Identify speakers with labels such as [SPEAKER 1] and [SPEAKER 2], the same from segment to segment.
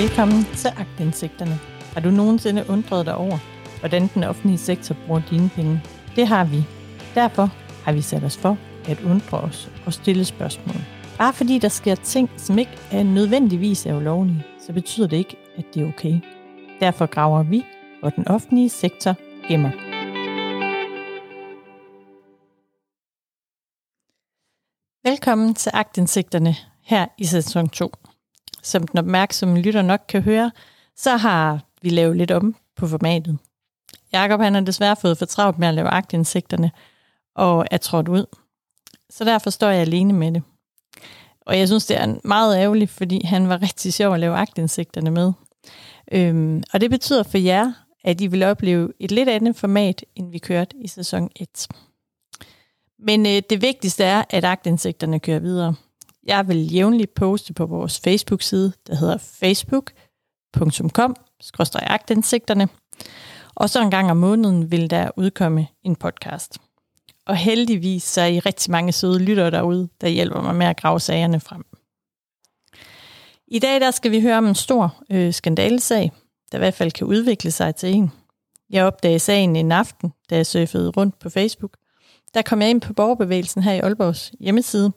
[SPEAKER 1] Velkommen til Agtindsigterne. Har du nogensinde undret dig over, hvordan den offentlige sektor bruger dine penge? Det har vi. Derfor har vi sat os for at undre os og stille spørgsmål. Bare fordi der sker ting, som ikke er nødvendigvis er ulovlige, så betyder det ikke, at det er okay. Derfor graver vi, hvor den offentlige sektor gemmer. Velkommen til Agtindsigterne her i sæson 2. Som den opmærksomme lytter nok kan høre, så har vi lavet lidt om på formatet. Jakob han har desværre fået for travlt med at lave aktindsigterne, og er trådt ud. Så derfor står jeg alene med det. Og jeg synes, det er meget ærgerligt, fordi han var rigtig sjov at lave aktindsigterne med. Øhm, og det betyder for jer, at I vil opleve et lidt andet format, end vi kørte i sæson 1. Men øh, det vigtigste er, at aktindsigterne kører videre. Jeg vil jævnligt poste på vores Facebook-side, der hedder facebook.com agtindsigterne. Og så en gang om måneden vil der udkomme en podcast. Og heldigvis så er I rigtig mange søde lyttere derude, der hjælper mig med at grave sagerne frem. I dag der skal vi høre om en stor øh, skandalesag, der i hvert fald kan udvikle sig til en. Jeg opdagede sagen en aften, da jeg surfede rundt på Facebook. Der kom jeg ind på borgerbevægelsen her i Aalborgs hjemmeside,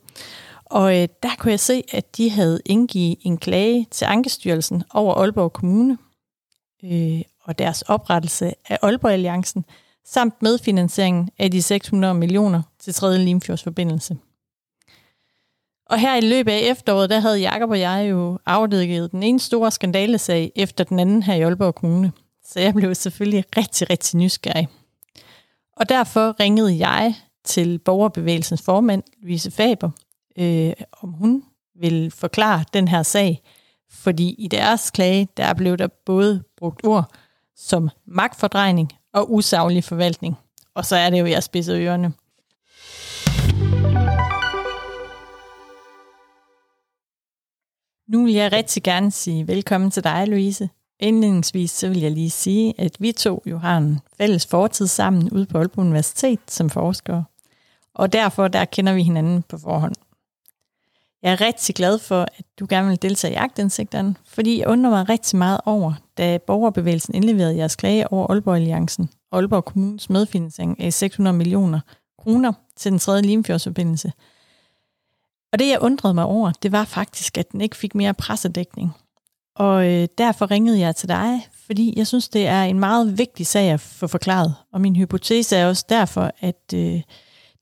[SPEAKER 1] og øh, der kunne jeg se, at de havde indgivet en klage til Ankestyrelsen over Aalborg Kommune øh, og deres oprettelse af Aalborg Alliancen, samt medfinansieringen af de 600 millioner til 3. Limfjordsforbindelse. Og her i løbet af efteråret, der havde Jakob og jeg jo afdækket den ene store skandalesag efter den anden her i Aalborg Kommune. Så jeg blev selvfølgelig rigtig, rigtig nysgerrig. Og derfor ringede jeg til borgerbevægelsens formand, Louise Faber, øh, om hun vil forklare den her sag. Fordi i deres klage, der blev der både brugt ord som magtfordrejning og usaglig forvaltning. Og så er det jo, jeg spidser ørerne. Nu vil jeg rigtig gerne sige velkommen til dig, Louise. Indledningsvis så vil jeg lige sige, at vi to jo har en fælles fortid sammen ude på Aalborg Universitet som forskere. Og derfor der kender vi hinanden på forhånd. Jeg er rigtig glad for, at du gerne vil deltage i agtindsigterne, fordi jeg undrer mig rigtig meget over, da borgerbevægelsen indleverede jeres klage over Aalborg Alliancen Aalborg Kommunes medfinansiering af 600 millioner kroner til den tredje Limfjordsforbindelse. Og det, jeg undrede mig over, det var faktisk, at den ikke fik mere pressedækning. Og øh, derfor ringede jeg til dig, fordi jeg synes, det er en meget vigtig sag at få forklaret. Og min hypotese er også derfor, at øh,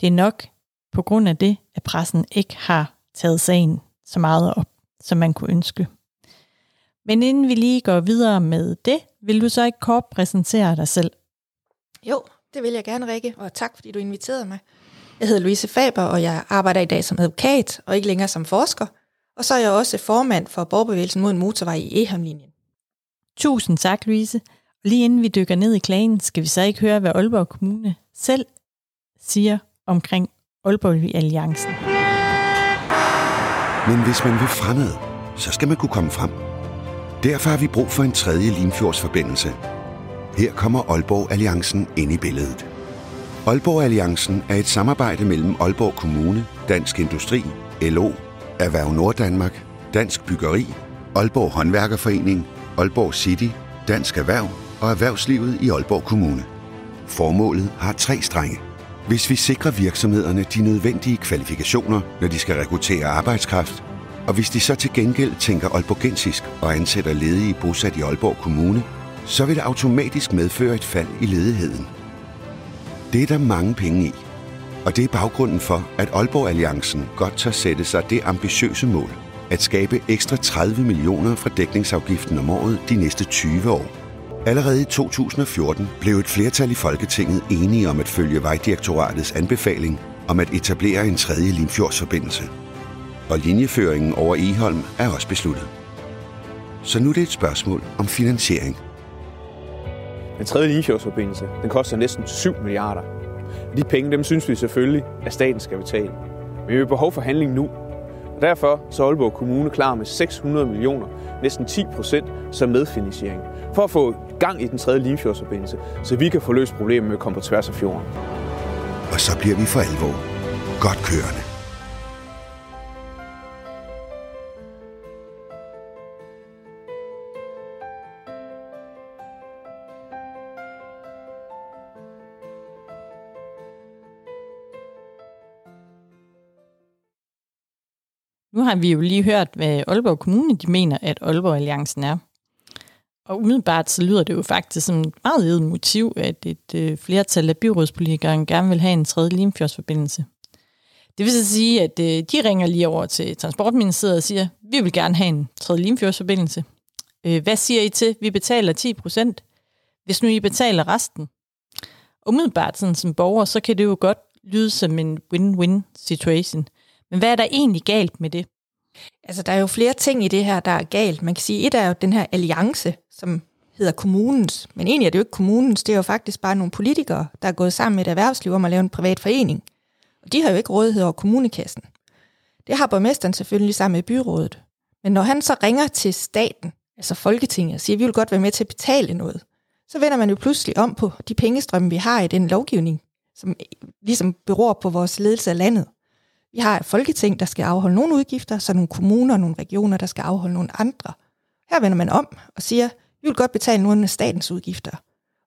[SPEAKER 1] det er nok på grund af det, at pressen ikke har taget sagen så meget op, som man kunne ønske. Men inden vi lige går videre med det, vil du så ikke kort præsentere dig selv?
[SPEAKER 2] Jo, det vil jeg gerne, Rikke, og tak fordi du inviterede mig. Jeg hedder Louise Faber, og jeg arbejder i dag som advokat, og ikke længere som forsker. Og så er jeg også formand for borgerbevægelsen mod en motorvej i Ehamlinjen.
[SPEAKER 1] Tusind tak, Louise. Lige inden vi dykker ned i klagen, skal vi så ikke høre, hvad Aalborg Kommune selv siger omkring Aalborg Alliancen.
[SPEAKER 3] Men hvis man vil fremad, så skal man kunne komme frem. Derfor har vi brug for en tredje Limfjordsforbindelse. Her kommer Aalborg Alliancen ind i billedet. Aalborg Alliancen er et samarbejde mellem Aalborg Kommune, Dansk Industri, LO, Erhverv Norddanmark, Dansk Byggeri, Aalborg Håndværkerforening, Aalborg City, Dansk Erhverv og erhvervslivet i Aalborg Kommune. Formålet har tre strenge. Hvis vi sikrer virksomhederne de nødvendige kvalifikationer, når de skal rekruttere arbejdskraft, og hvis de så til gengæld tænker aalborgensisk og ansætter ledige bosat i Aalborg Kommune, så vil det automatisk medføre et fald i ledigheden. Det er der mange penge i, og det er baggrunden for, at Aalborg Alliancen godt tør sætte sig det ambitiøse mål at skabe ekstra 30 millioner fra dækningsafgiften om året de næste 20 år. Allerede i 2014 blev et flertal i Folketinget enige om at følge Vejdirektoratets anbefaling om at etablere en tredje Limfjordsforbindelse. Og linjeføringen over Eholm er også besluttet. Så nu er det et spørgsmål om finansiering.
[SPEAKER 4] Den tredje Limfjordsforbindelse, den koster næsten 7 milliarder. De penge, dem synes vi selvfølgelig, at staten skal betale. Men vi har behov for handling nu. Og derfor så er Aalborg Kommune klar med 600 millioner, næsten 10 procent, som medfinansiering for at få gang i den tredje Limfjordsforbindelse, så vi kan få løst problemet med at komme på tværs af fjorden.
[SPEAKER 3] Og så bliver vi for alvor godt kørende.
[SPEAKER 1] Nu har vi jo lige hørt, hvad Aalborg Kommune de mener, at Aalborg Alliancen er. Og umiddelbart så lyder det jo faktisk som et meget eget motiv, at et øh, flertal af byrådspolitikere gerne vil have en tredje Limfjordsforbindelse. Det vil så sige, at øh, de ringer lige over til Transportministeriet og siger, vi vil gerne have en tredje Limfjordsforbindelse. Øh, hvad siger I til? Vi betaler 10 procent. Hvis nu I betaler resten. Umiddelbart sådan som borger, så kan det jo godt lyde som en win-win situation. Men hvad er der egentlig galt med det?
[SPEAKER 2] Altså, der er jo flere ting i det her, der er galt. Man kan sige, et er jo den her alliance, som hedder kommunens. Men egentlig er det jo ikke kommunens, det er jo faktisk bare nogle politikere, der er gået sammen med et erhvervsliv om at lave en privat forening. Og de har jo ikke rådighed over kommunekassen. Det har borgmesteren selvfølgelig sammen med byrådet. Men når han så ringer til staten, altså Folketinget, og siger, at vi vil godt være med til at betale noget, så vender man jo pludselig om på de pengestrømme, vi har i den lovgivning, som ligesom beror på vores ledelse af landet. Vi har et folketing, der skal afholde nogle udgifter, så nogle kommuner og nogle regioner, der skal afholde nogle andre. Her vender man om og siger, vi vil godt betale nogle af statens udgifter.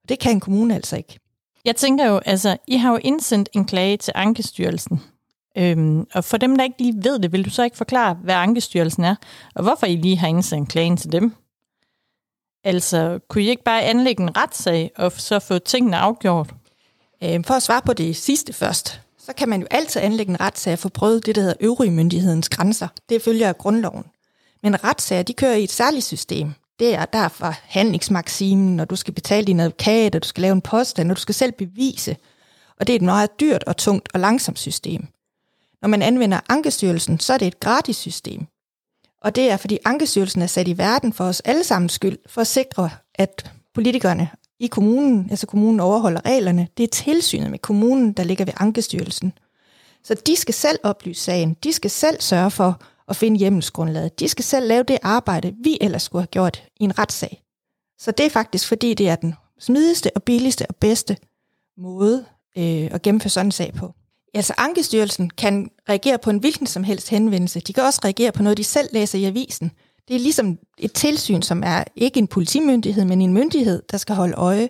[SPEAKER 2] Og det kan en kommune altså ikke.
[SPEAKER 1] Jeg tænker jo, altså, I har jo indsendt en klage til Ankestyrelsen. Øhm, og for dem, der ikke lige ved det, vil du så ikke forklare, hvad Ankestyrelsen er, og hvorfor I lige har indsendt klagen til dem? Altså, kunne I ikke bare anlægge en retssag og så få tingene afgjort?
[SPEAKER 2] Øhm, for at svare på det sidste først, så kan man jo altid anlægge en retssag for prøvet det, der hedder øvrige myndighedens grænser. Det følger af grundloven. Men retssager, de kører i et særligt system. Det er der forhandlingsmaksimen, når du skal betale din advokat, og du skal lave en påstand, når du skal selv bevise. Og det er et meget dyrt og tungt og langsomt system. Når man anvender Ankestyrelsen, så er det et gratis system. Og det er, fordi Ankestyrelsen er sat i verden for os alle sammen skyld, for at sikre, at politikerne i kommunen, altså kommunen overholder reglerne. Det er tilsynet med kommunen, der ligger ved Ankestyrelsen. Så de skal selv oplyse sagen. De skal selv sørge for at finde hjemmelsgrundlaget. De skal selv lave det arbejde, vi ellers skulle have gjort i en retssag. Så det er faktisk, fordi det er den smidigste og billigste og bedste måde øh, at gennemføre sådan en sag på. Altså Ankestyrelsen kan reagere på en hvilken som helst henvendelse. De kan også reagere på noget, de selv læser i avisen. Det er ligesom et tilsyn, som er ikke en politimyndighed, men en myndighed, der skal holde øje.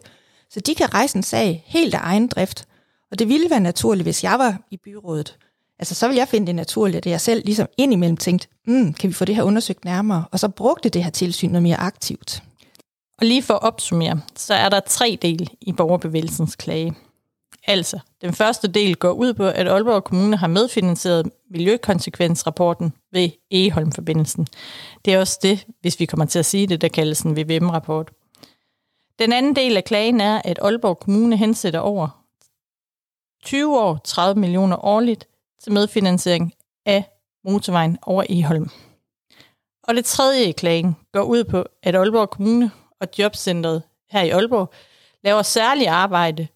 [SPEAKER 2] Så de kan rejse en sag helt af egen drift. Og det ville være naturligt, hvis jeg var i byrådet. Altså, så ville jeg finde det naturligt, at jeg selv ligesom indimellem tænkte, mm, kan vi få det her undersøgt nærmere? Og så brugte det her tilsyn noget mere aktivt.
[SPEAKER 1] Og lige for at opsummere, så er der tre dele i borgerbevægelsens klage. Altså, den første del går ud på, at Aalborg Kommune har medfinansieret miljøkonsekvensrapporten ved Egeholm-forbindelsen. Det er også det, hvis vi kommer til at sige det, der kaldes en VVM-rapport. Den anden del af klagen er, at Aalborg Kommune hensætter over 20 år 30 millioner årligt til medfinansiering af motorvejen over Egeholm. Og det tredje i klagen går ud på, at Aalborg Kommune og Jobcentret her i Aalborg laver særlig arbejde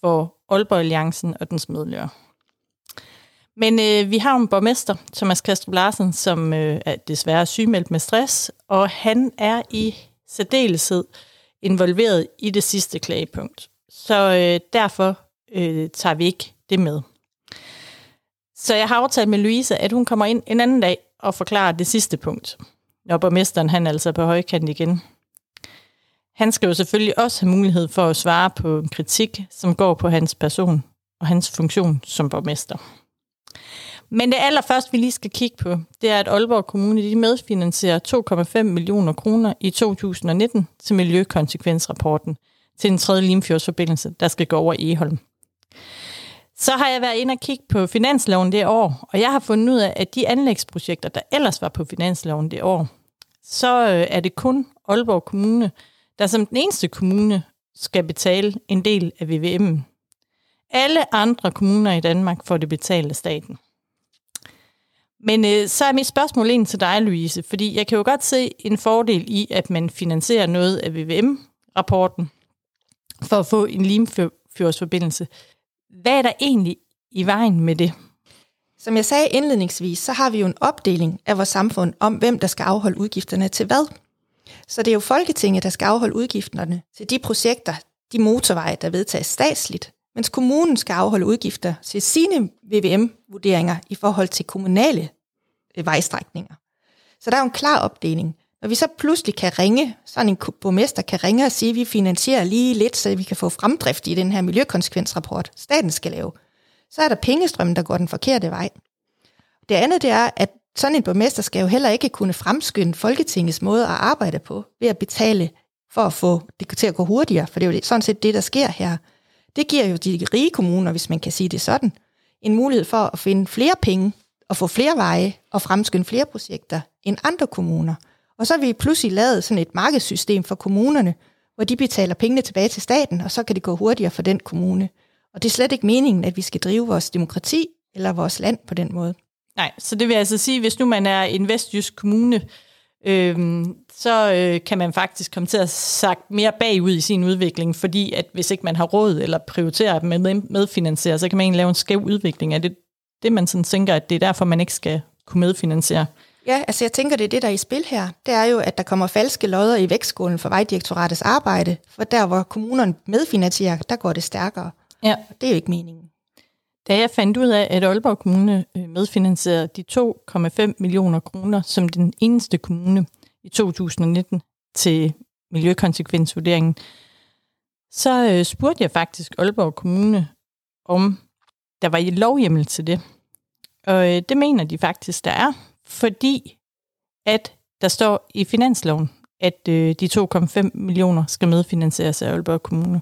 [SPEAKER 1] for Aalborg Alliancen og dens medlemmer. Men øh, vi har en borgmester, Thomas Kastrup Larsen, som øh, er desværre sygemeldt med stress, og han er i særdeleshed involveret i det sidste klagepunkt. Så øh, derfor øh, tager vi ikke det med. Så jeg har aftalt med Louise, at hun kommer ind en anden dag og forklarer det sidste punkt, når borgmesteren han er altså på højkant igen. Han skal jo selvfølgelig også have mulighed for at svare på en kritik, som går på hans person og hans funktion som borgmester. Men det allerførste, vi lige skal kigge på, det er, at Aalborg Kommune de medfinansierer 2,5 millioner kroner i 2019 til miljøkonsekvensrapporten til den tredje Limfjordsforbindelse, der skal gå over Eholm. Så har jeg været inde og kigge på finansloven det år, og jeg har fundet ud af, at de anlægsprojekter, der ellers var på finansloven det år, så øh, er det kun Aalborg Kommune, der som den eneste kommune skal betale en del af VVM. Alle andre kommuner i Danmark får det betalt af staten. Men øh, så er mit spørgsmål ind til dig, Louise, fordi jeg kan jo godt se en fordel i, at man finansierer noget af VVM-rapporten for at få en limfjordsforbindelse. Hvad er der egentlig i vejen med det?
[SPEAKER 2] Som jeg sagde indledningsvis, så har vi jo en opdeling af vores samfund om, hvem der skal afholde udgifterne til hvad. Så det er jo Folketinget, der skal afholde udgifterne til de projekter, de motorveje, der vedtages statsligt, mens kommunen skal afholde udgifter til sine VVM-vurderinger i forhold til kommunale øh, vejstrækninger. Så der er jo en klar opdeling. Når vi så pludselig kan ringe, sådan en borgmester kan ringe og sige, at vi finansierer lige lidt, så vi kan få fremdrift i den her miljøkonsekvensrapport, staten skal lave, så er der pengestrømmen, der går den forkerte vej. Det andet det er, at sådan en borgmester skal jo heller ikke kunne fremskynde Folketingets måde at arbejde på ved at betale for at få det til at gå hurtigere, for det er jo sådan set det, der sker her. Det giver jo de rige kommuner, hvis man kan sige det sådan, en mulighed for at finde flere penge og få flere veje og fremskynde flere projekter end andre kommuner. Og så har vi pludselig lavet sådan et markedssystem for kommunerne, hvor de betaler pengene tilbage til staten, og så kan det gå hurtigere for den kommune. Og det er slet ikke meningen, at vi skal drive vores demokrati eller vores land på den måde.
[SPEAKER 1] Nej, så det vil altså sige, hvis nu man er en vestjysk kommune, øhm, så øh, kan man faktisk komme til at sagt mere bagud i sin udvikling, fordi at hvis ikke man har råd eller prioriterer dem med medfinansiere, så kan man egentlig lave en skæv udvikling. Er det det, man sådan tænker, at det er derfor, man ikke skal kunne medfinansiere?
[SPEAKER 2] Ja, altså jeg tænker, det er det, der er i spil her. Det er jo, at der kommer falske lodder i vækstskålen for Vejdirektoratets arbejde, for der, hvor kommunerne medfinansierer, der går det stærkere.
[SPEAKER 1] Ja.
[SPEAKER 2] Og det er jo ikke meningen.
[SPEAKER 1] Da jeg fandt ud af, at Aalborg Kommune øh, medfinansierede de 2,5 millioner kroner som den eneste kommune i 2019 til miljøkonsekvensvurderingen, så øh, spurgte jeg faktisk Aalborg Kommune, om der var i lovhjemmel til det. Og øh, det mener de faktisk, der er, fordi at der står i finansloven, at øh, de 2,5 millioner skal medfinansieres af Aalborg Kommune.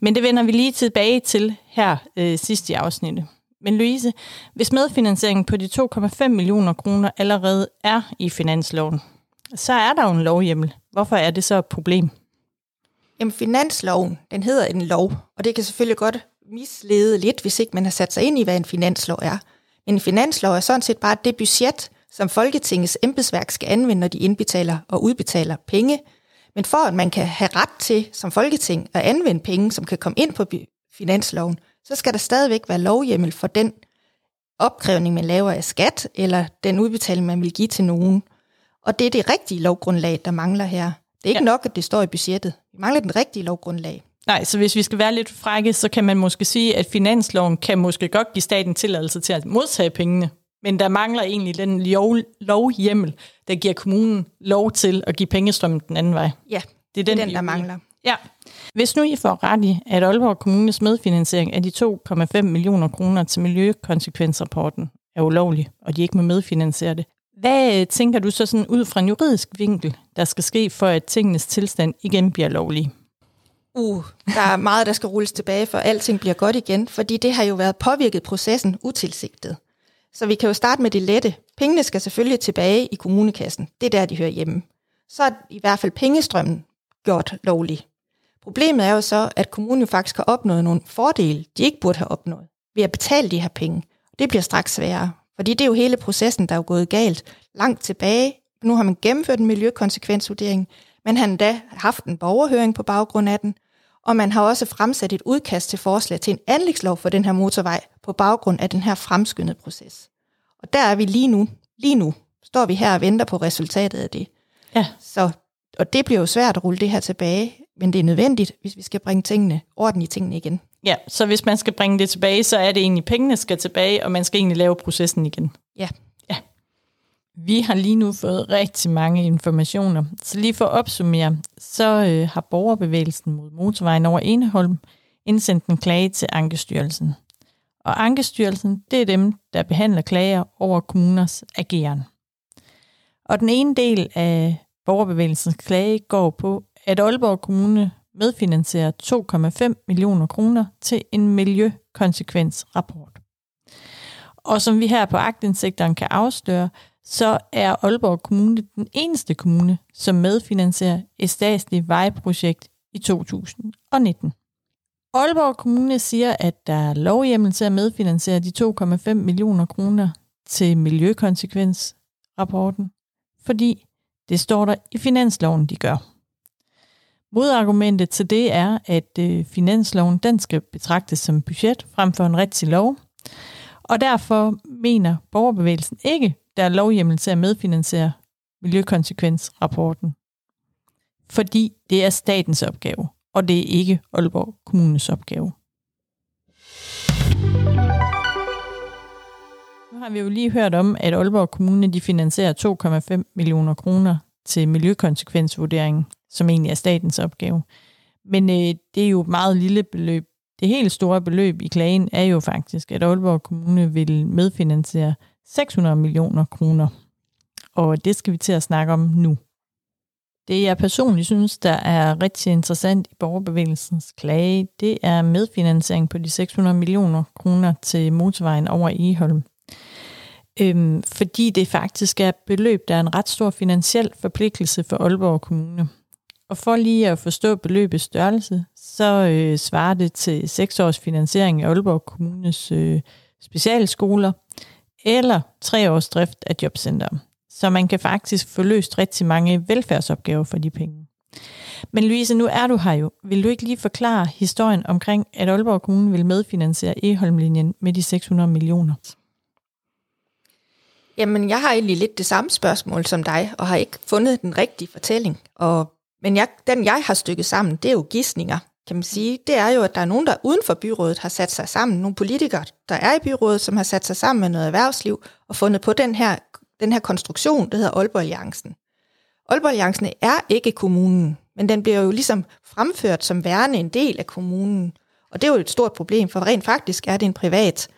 [SPEAKER 1] Men det vender vi lige tilbage til her øh, sidst i afsnittet. Men Louise, hvis medfinansieringen på de 2,5 millioner kroner allerede er i finansloven, så er der jo en lovhjemmel. Hvorfor er det så et problem?
[SPEAKER 2] Jamen finansloven, den hedder en lov, og det kan selvfølgelig godt mislede lidt, hvis ikke man har sat sig ind i, hvad en finanslov er. Men en finanslov er sådan set bare det budget, som Folketingets embedsværk skal anvende, når de indbetaler og udbetaler penge men for at man kan have ret til som folketing at anvende penge, som kan komme ind på finansloven, så skal der stadigvæk være lovhjemmel for den opkrævning, man laver af skat, eller den udbetaling, man vil give til nogen. Og det er det rigtige lovgrundlag, der mangler her. Det er ikke ja. nok, at det står i budgettet. Vi mangler den rigtige lovgrundlag.
[SPEAKER 1] Nej, så hvis vi skal være lidt frække, så kan man måske sige, at finansloven kan måske godt give staten tilladelse til at modtage pengene. Men der mangler egentlig den lov, lovhjemmel, der giver kommunen lov til at give pengestrømmen den anden vej.
[SPEAKER 2] Ja, det er den, det den der mangler.
[SPEAKER 1] Ja. Hvis nu I får ret i, at Aalborg Kommunes medfinansiering af de 2,5 millioner kroner til miljøkonsekvensrapporten er ulovlig, og de ikke må medfinansiere det, hvad øh, tænker du så sådan ud fra en juridisk vinkel, der skal ske for, at tingenes tilstand igen bliver lovlig?
[SPEAKER 2] Uh, der er meget, der skal rulles tilbage, for alting bliver godt igen, fordi det har jo været påvirket processen utilsigtet. Så vi kan jo starte med det lette. Pengene skal selvfølgelig tilbage i kommunekassen. Det er der, de hører hjemme. Så er i hvert fald pengestrømmen gjort lovlig. Problemet er jo så, at kommunen faktisk har opnået nogle fordele, de ikke burde have opnået, ved at betale de her penge. Det bliver straks sværere, fordi det er jo hele processen, der er gået galt langt tilbage. Nu har man gennemført en miljøkonsekvensvurdering, men han da haft en borgerhøring på baggrund af den, og man har også fremsat et udkast til forslag til en anlægslov for den her motorvej på baggrund af den her fremskyndede proces. Og der er vi lige nu. Lige nu står vi her og venter på resultatet af det.
[SPEAKER 1] Ja.
[SPEAKER 2] Så, og det bliver jo svært at rulle det her tilbage, men det er nødvendigt, hvis vi skal bringe tingene, orden i tingene igen.
[SPEAKER 1] Ja, så hvis man skal bringe det tilbage, så er det egentlig, pengene skal tilbage, og man skal egentlig lave processen igen.
[SPEAKER 2] Ja.
[SPEAKER 1] Ja. Vi har lige nu fået rigtig mange informationer. Så lige for at opsummere, så øh, har borgerbevægelsen mod motorvejen over Eneholm indsendt en klage til Ankestyrelsen. Og Ankestyrelsen, det er dem, der behandler klager over kommuners ageren. Og den ene del af borgerbevægelsens klage går på, at Aalborg Kommune medfinansierer 2,5 millioner kroner til en miljøkonsekvensrapport. Og som vi her på agtindsigteren kan afsløre, så er Aalborg Kommune den eneste kommune, som medfinansierer et statsligt vejprojekt i 2019. Aalborg Kommune siger, at der er lovhjemmel til at medfinansiere de 2,5 millioner kroner til miljøkonsekvensrapporten, fordi det står der i finansloven, de gør. Modargumentet til det er, at øh, finansloven den skal betragtes som budget frem for en rigtig lov, og derfor mener borgerbevægelsen ikke, der er lovhjemmel til at medfinansiere miljøkonsekvensrapporten, fordi det er statens opgave, og det er ikke Aalborg Kommunes opgave. Nu har vi jo lige hørt om, at Aalborg Kommune de finansierer 2,5 millioner kroner til miljøkonsekvensvurdering, som egentlig er statens opgave. Men øh, det er jo et meget lille beløb. Det helt store beløb i klagen er jo faktisk, at Aalborg Kommune vil medfinansiere 600 millioner kroner. Og det skal vi til at snakke om nu. Det jeg personligt synes, der er rigtig interessant i borgerbevægelsens klage, det er medfinansiering på de 600 millioner kroner til motorvejen over Eholm. Øhm, fordi det faktisk er et beløb, der er en ret stor finansiel forpligtelse for Aalborg Kommune. Og for lige at forstå beløbets størrelse, så øh, svarer det til 6 års finansiering af Aalborg Kommunes øh, specialskoler, eller 3 års drift af jobcenter. Så man kan faktisk få løst rigtig mange velfærdsopgaver for de penge. Men Louise, nu er du her jo. Vil du ikke lige forklare historien omkring, at Aalborg Kommune vil medfinansiere Eholmlinjen med de 600 millioner?
[SPEAKER 2] Jamen, jeg har egentlig lidt det samme spørgsmål som dig, og har ikke fundet den rigtige fortælling. Og, men jeg, den, jeg har stykket sammen, det er jo gissninger, kan man sige. Det er jo, at der er nogen, der uden for byrådet har sat sig sammen. Nogle politikere, der er i byrådet, som har sat sig sammen med noget erhvervsliv og fundet på den her, den her konstruktion, der hedder Aalborg Alliancen. Aalborg Alliancen er ikke kommunen, men den bliver jo ligesom fremført som værende en del af kommunen. Og det er jo et stort problem, for rent faktisk er det en privat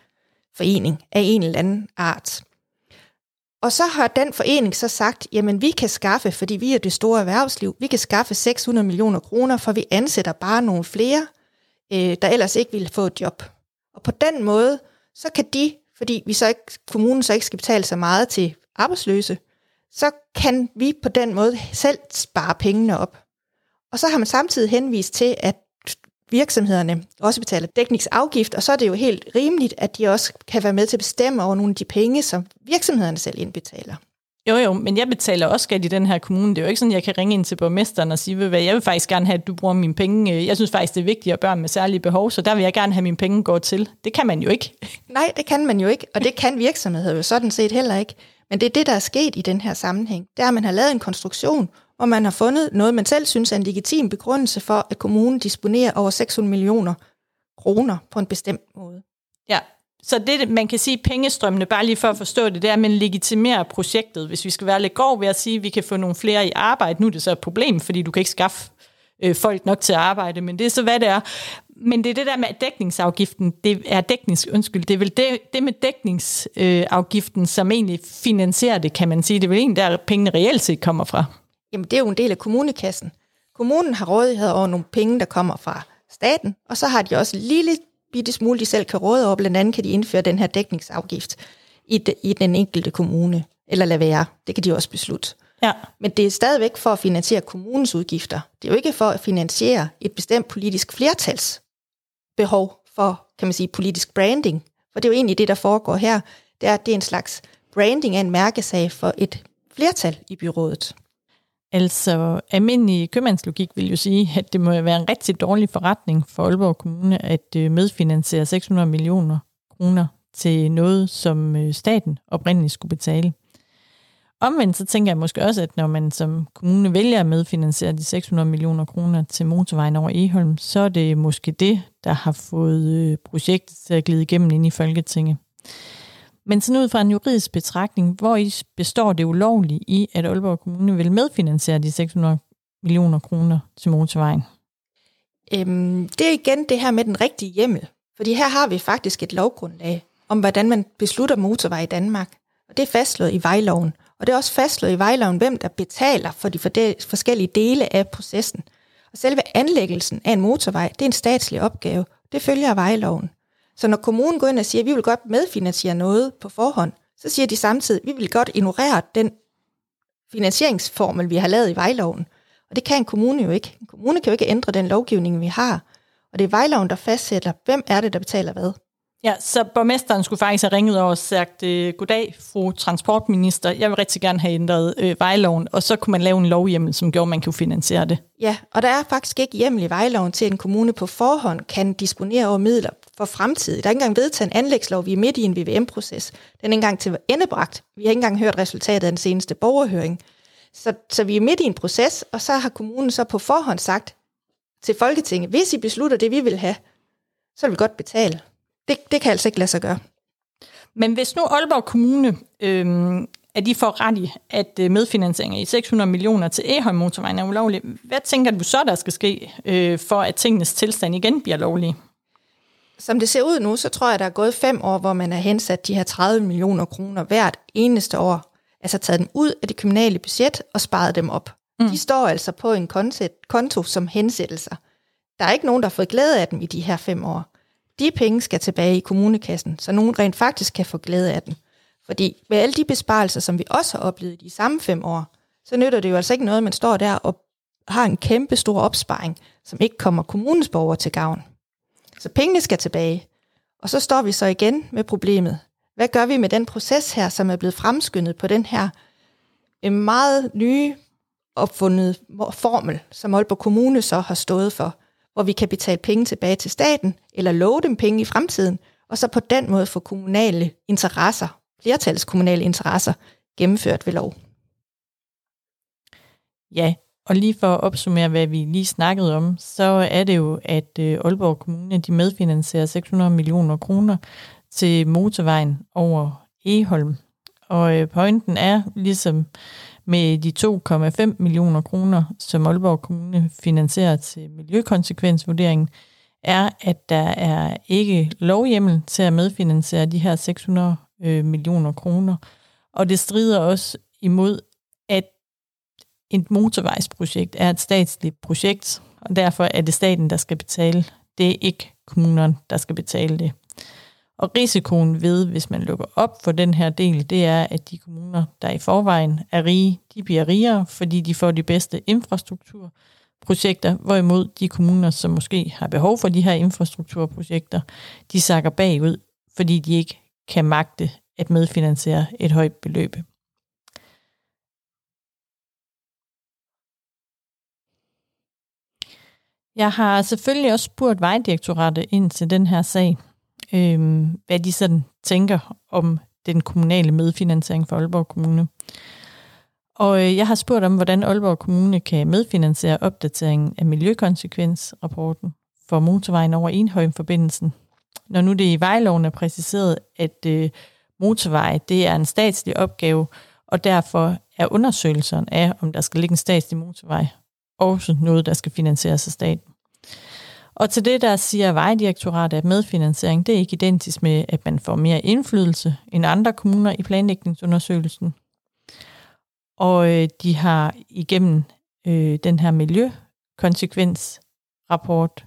[SPEAKER 2] forening af en eller anden art. Og så har den forening så sagt, jamen vi kan skaffe, fordi vi er det store erhvervsliv, vi kan skaffe 600 millioner kroner, for vi ansætter bare nogle flere, øh, der ellers ikke ville få et job. Og på den måde, så kan de, fordi vi så ikke, kommunen så ikke skal betale så meget til arbejdsløse, så kan vi på den måde selv spare pengene op. Og så har man samtidig henvist til, at virksomhederne også betaler dækningsafgift, og så er det jo helt rimeligt, at de også kan være med til at bestemme over nogle af de penge, som virksomhederne selv indbetaler.
[SPEAKER 1] Jo, jo, men jeg betaler også skat i den her kommune. Det er jo ikke sådan, at jeg kan ringe ind til borgmesteren og sige, hvad jeg vil faktisk gerne have, at du bruger mine penge. Jeg synes faktisk, det er vigtigt at børn med særlige behov, så der vil jeg gerne have, at mine penge går til. Det kan man jo ikke.
[SPEAKER 2] Nej, det kan man jo ikke, og det kan virksomheder jo sådan set heller ikke. Men det er det, der er sket i den her sammenhæng. Det er, at man har lavet en konstruktion, og man har fundet noget, man selv synes er en legitim begrundelse for, at kommunen disponerer over 600 millioner kroner på en bestemt måde.
[SPEAKER 1] Ja, så det, man kan sige, pengestrømmene, bare lige for at forstå det, det er, at man legitimerer projektet. Hvis vi skal være lidt grov ved at sige, at vi kan få nogle flere i arbejde, nu er det så et problem, fordi du kan ikke skaffe øh, folk nok til at arbejde, men det er så, hvad det er. Men det er det der med dækningsafgiften, det er dæknings, undskyld, det er vel det, det med dækningsafgiften, som egentlig finansierer det, kan man sige. Det er vel en, der, pengene reelt set kommer fra.
[SPEAKER 2] Jamen, det er jo en del af kommunekassen. Kommunen har rådighed over nogle penge, der kommer fra staten, og så har de også en lille bitte smule, de selv kan råde over. Blandt andet kan de indføre den her dækningsafgift i, de, i den enkelte kommune, eller lade være. Det kan de også beslutte.
[SPEAKER 1] Ja.
[SPEAKER 2] Men det er stadigvæk for at finansiere kommunens udgifter. Det er jo ikke for at finansiere et bestemt politisk flertals behov for, kan man sige, politisk branding. For det er jo egentlig det, der foregår her. Det er, at det er en slags branding af en mærkesag for et flertal i byrådet.
[SPEAKER 1] Altså, almindelig købmandslogik vil jo sige, at det må være en rigtig dårlig forretning for Aalborg Kommune at øh, medfinansiere 600 millioner kroner til noget, som øh, staten oprindeligt skulle betale. Omvendt så tænker jeg måske også, at når man som kommune vælger at medfinansiere de 600 millioner kroner til motorvejen over Eholm, så er det måske det, der har fået øh, projektet til at glide igennem ind i Folketinget. Men sådan ud fra en juridisk betragtning, hvor I består det ulovligt i, at Aalborg Kommune vil medfinansiere de 600 millioner kroner til motorvejen?
[SPEAKER 2] Øhm, det er igen det her med den rigtige hjemmel. Fordi her har vi faktisk et lovgrundlag om, hvordan man beslutter motorvej i Danmark. Og det er fastslået i vejloven. Og det er også fastslået i vejloven, hvem der betaler for de forskellige dele af processen. Og selve anlæggelsen af en motorvej, det er en statslig opgave. Det følger af vejloven. Så når kommunen går ind og siger, at vi vil godt medfinansiere noget på forhånd, så siger de samtidig, at vi vil godt ignorere den finansieringsformel, vi har lavet i vejloven. Og det kan en kommune jo ikke. En kommune kan jo ikke ændre den lovgivning, vi har. Og det er vejloven, der fastsætter, hvem er det, der betaler hvad.
[SPEAKER 1] Ja, så borgmesteren skulle faktisk have ringet over og sagt, øh, goddag, fru transportminister, jeg vil rigtig gerne have ændret øh, vejloven, og så kunne man lave en lovhjemmel, som gjorde, at man kunne finansiere det.
[SPEAKER 2] Ja, og der er faktisk ikke hjemmel i vejloven til, at en kommune på forhånd kan disponere over midler for fremtiden. Der er ikke engang vedtaget en anlægslov, vi er midt i en VVM-proces. Den er ikke engang til endebragt. Vi har ikke engang hørt resultatet af den seneste borgerhøring. Så, så vi er midt i en proces, og så har kommunen så på forhånd sagt til Folketinget, hvis I beslutter det, vi vil have, så vil vi godt betale. Det, det kan altså ikke lade sig gøre.
[SPEAKER 1] Men hvis nu Aalborg Kommune, øh, at de får ret i, at øh, medfinansiering i 600 millioner til Ehøj motorvejen er ulovlig, hvad tænker du så, der skal ske, øh, for at tingenes tilstand igen bliver lovlig?
[SPEAKER 2] Som det ser ud nu, så tror jeg, der er gået fem år, hvor man har hensat de her 30 millioner kroner hvert eneste år. Altså taget dem ud af det kommunale budget og sparet dem op. Mm. De står altså på en konto som hensættelser. Der er ikke nogen, der har fået glæde af dem i de her fem år. De penge skal tilbage i kommunekassen, så nogen rent faktisk kan få glæde af dem. Fordi med alle de besparelser, som vi også har oplevet i de samme fem år, så nytter det jo altså ikke noget, man står der og har en kæmpe stor opsparing, som ikke kommer kommunens borgere til gavn. Så pengene skal tilbage. Og så står vi så igen med problemet. Hvad gør vi med den proces her, som er blevet fremskyndet på den her en meget nye opfundet formel, som Aalborg Kommune så har stået for, hvor vi kan betale penge tilbage til staten, eller love dem penge i fremtiden, og så på den måde få kommunale interesser, flertals kommunale interesser, gennemført ved lov.
[SPEAKER 1] Ja, og lige for at opsummere, hvad vi lige snakkede om, så er det jo, at øh, Aalborg Kommune de medfinansierer 600 millioner kroner til motorvejen over Eholm. Og øh, pointen er, ligesom med de 2,5 millioner kroner, som Aalborg Kommune finansierer til miljøkonsekvensvurderingen, er, at der er ikke lovhjemmel til at medfinansiere de her 600 øh, millioner kroner. Og det strider også imod, et motorvejsprojekt er et statsligt projekt, og derfor er det staten, der skal betale. Det er ikke kommunerne, der skal betale det. Og risikoen ved, hvis man lukker op for den her del, det er, at de kommuner, der i forvejen er rige, de bliver rigere, fordi de får de bedste infrastrukturprojekter, hvorimod de kommuner, som måske har behov for de her infrastrukturprojekter, de sakker bagud, fordi de ikke kan magte at medfinansiere et højt beløb. Jeg har selvfølgelig også spurgt Vejdirektoratet ind til den her sag, øh, hvad de sådan tænker om den kommunale medfinansiering for Aalborg Kommune. Og øh, jeg har spurgt om, hvordan Aalborg Kommune kan medfinansiere opdateringen af miljøkonsekvensrapporten for motorvejen over Enhøjen-forbindelsen. Når nu det i vejloven er præciseret, at øh, motorvej det er en statslig opgave, og derfor er undersøgelsen af, om der skal ligge en statslig motorvej, også noget, der skal finansieres af staten. Og til det, der siger Vejdirektoratet, at medfinansiering, det er ikke identisk med, at man får mere indflydelse end andre kommuner i planlægningsundersøgelsen. Og øh, de har igennem øh, den her miljøkonsekvensrapport,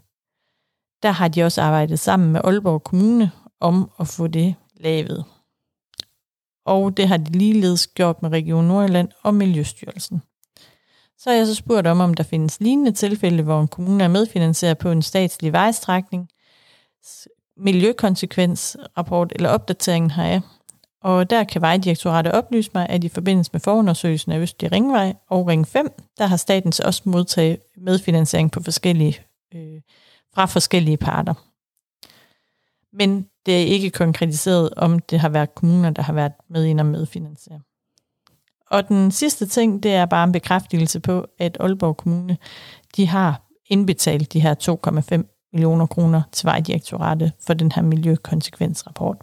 [SPEAKER 1] der har de også arbejdet sammen med Aalborg Kommune om at få det lavet. Og det har de ligeledes gjort med Region Nordjylland og Miljøstyrelsen. Så har jeg så spurgt om, om der findes lignende tilfælde, hvor en kommune er medfinansieret på en statslig vejstrækning, miljøkonsekvensrapport eller opdateringen heraf. Og der kan Vejdirektoratet oplyse mig, at i forbindelse med forundersøgelsen af Østlig Ringvej og Ring 5, der har staten også modtaget medfinansiering på forskellige, øh, fra forskellige parter. Men det er ikke konkretiseret, om det har været kommuner, der har været med ind og medfinansiere. Og den sidste ting, det er bare en bekræftelse på, at Aalborg Kommune, de har indbetalt de her 2,5 millioner kroner til Vejdirektoratet for den her miljøkonsekvensrapport.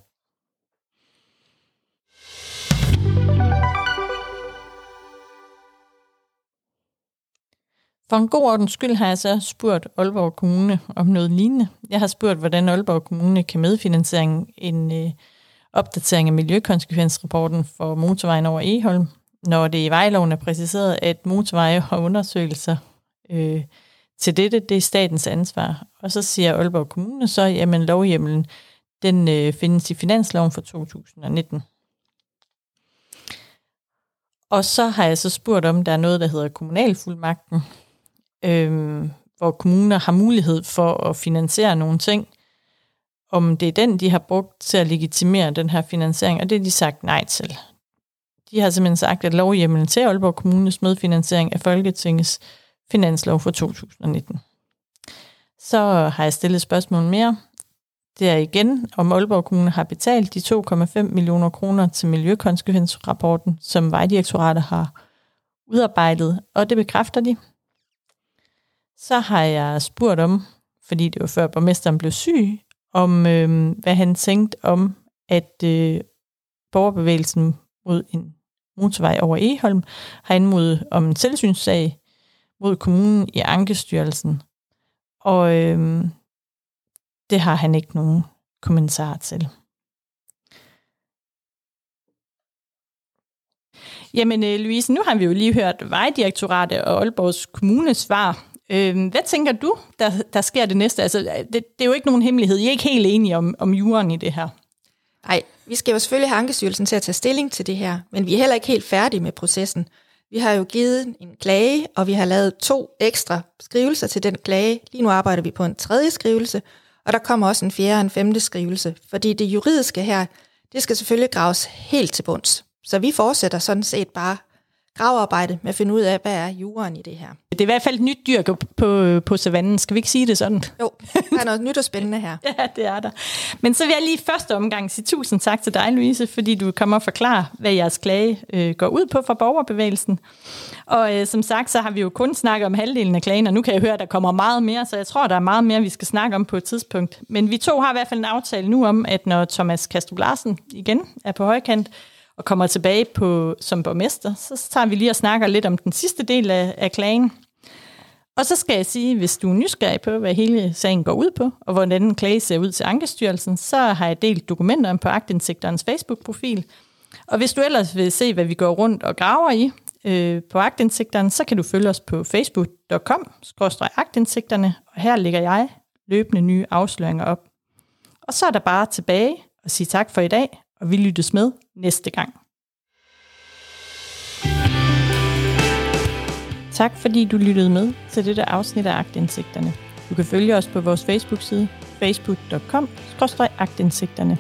[SPEAKER 1] For en god ordens skyld har jeg så spurgt Aalborg Kommune om noget lignende. Jeg har spurgt, hvordan Aalborg Kommune kan medfinansiere en øh, opdatering af miljøkonsekvensrapporten for motorvejen over Eholm, når det i vejloven er præciseret, at motorveje og undersøgelser øh, til dette, det er statens ansvar. Og så siger Aalborg Kommune så, jamen lovhjemmelen, den øh, findes i finansloven for 2019. Og så har jeg så spurgt om, der er noget, der hedder kommunalfuldmagten, øh, hvor kommuner har mulighed for at finansiere nogle ting, om det er den, de har brugt til at legitimere den her finansiering, og det har de sagt nej til. De har simpelthen sagt, at lovhjemmelen til Aalborg Kommunes medfinansiering af Folketingets finanslov for 2019. Så har jeg stillet spørgsmål mere. Det er igen, om Aalborg Kommune har betalt de 2,5 millioner kroner til miljøkonsekvensrapporten, som Vejdirektoratet har udarbejdet, og det bekræfter de. Så har jeg spurgt om, fordi det var før borgmesteren blev syg, om øh, hvad han tænkte om, at øh, borgerbevægelsen mod en motorvej over Eholm har anmodet om en tilsynssag mod kommunen i Ankestyrelsen. Og øhm, det har han ikke nogen kommentar til. Jamen, øh, Louise, nu har vi jo lige hørt Vejdirektoratet og Aalborgs Kommunes svar. Øhm, hvad tænker du, der, der sker det næste? Altså, øh, det, det er jo ikke nogen hemmelighed. I er ikke helt enige om, om juren i det her.
[SPEAKER 2] Nej, vi skal jo selvfølgelig have Ankestyrelsen til at tage stilling til det her, men vi er heller ikke helt færdige med processen. Vi har jo givet en klage, og vi har lavet to ekstra skrivelser til den klage. Lige nu arbejder vi på en tredje skrivelse, og der kommer også en fjerde og en femte skrivelse, fordi det juridiske her, det skal selvfølgelig graves helt til bunds. Så vi fortsætter sådan set bare gravearbejde med at finde ud af, hvad er jorden i det her.
[SPEAKER 1] Det er i hvert fald et nyt dyr på, på savannen. Skal vi ikke sige det sådan?
[SPEAKER 2] Jo, der er noget nyt og spændende her.
[SPEAKER 1] ja, det er der. Men så vil jeg lige første omgang sige tusind tak til dig, Louise, fordi du kommer og forklare, hvad jeres klage øh, går ud på for borgerbevægelsen. Og øh, som sagt, så har vi jo kun snakket om halvdelen af klagen, og nu kan jeg høre, at der kommer meget mere, så jeg tror, der er meget mere, vi skal snakke om på et tidspunkt. Men vi to har i hvert fald en aftale nu om, at når Thomas Kastrup Larsen igen er på højkant, og kommer tilbage på, som borgmester, så tager vi lige og snakker lidt om den sidste del af, af klagen. Og så skal jeg sige, hvis du er nysgerrig på, hvad hele sagen går ud på, og hvordan en klage ser ud til Ankestyrelsen, så har jeg delt dokumenterne på Agtindsigterens Facebook-profil. Og hvis du ellers vil se, hvad vi går rundt og graver i øh, på Agtindsigterne, så kan du følge os på facebook.com-agtindsigterne, og her lægger jeg løbende nye afsløringer op. Og så er der bare tilbage og sige tak for i dag, og vi lyttes med næste gang. Tak fordi du lyttede med til dette afsnit af Agtindsigterne. Du kan følge os på vores Facebook-side facebook.com-agtindsigterne.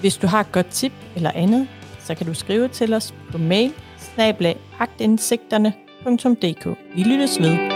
[SPEAKER 1] Hvis du har et godt tip eller andet, så kan du skrive til os på mail snablag Vi lyttes ved.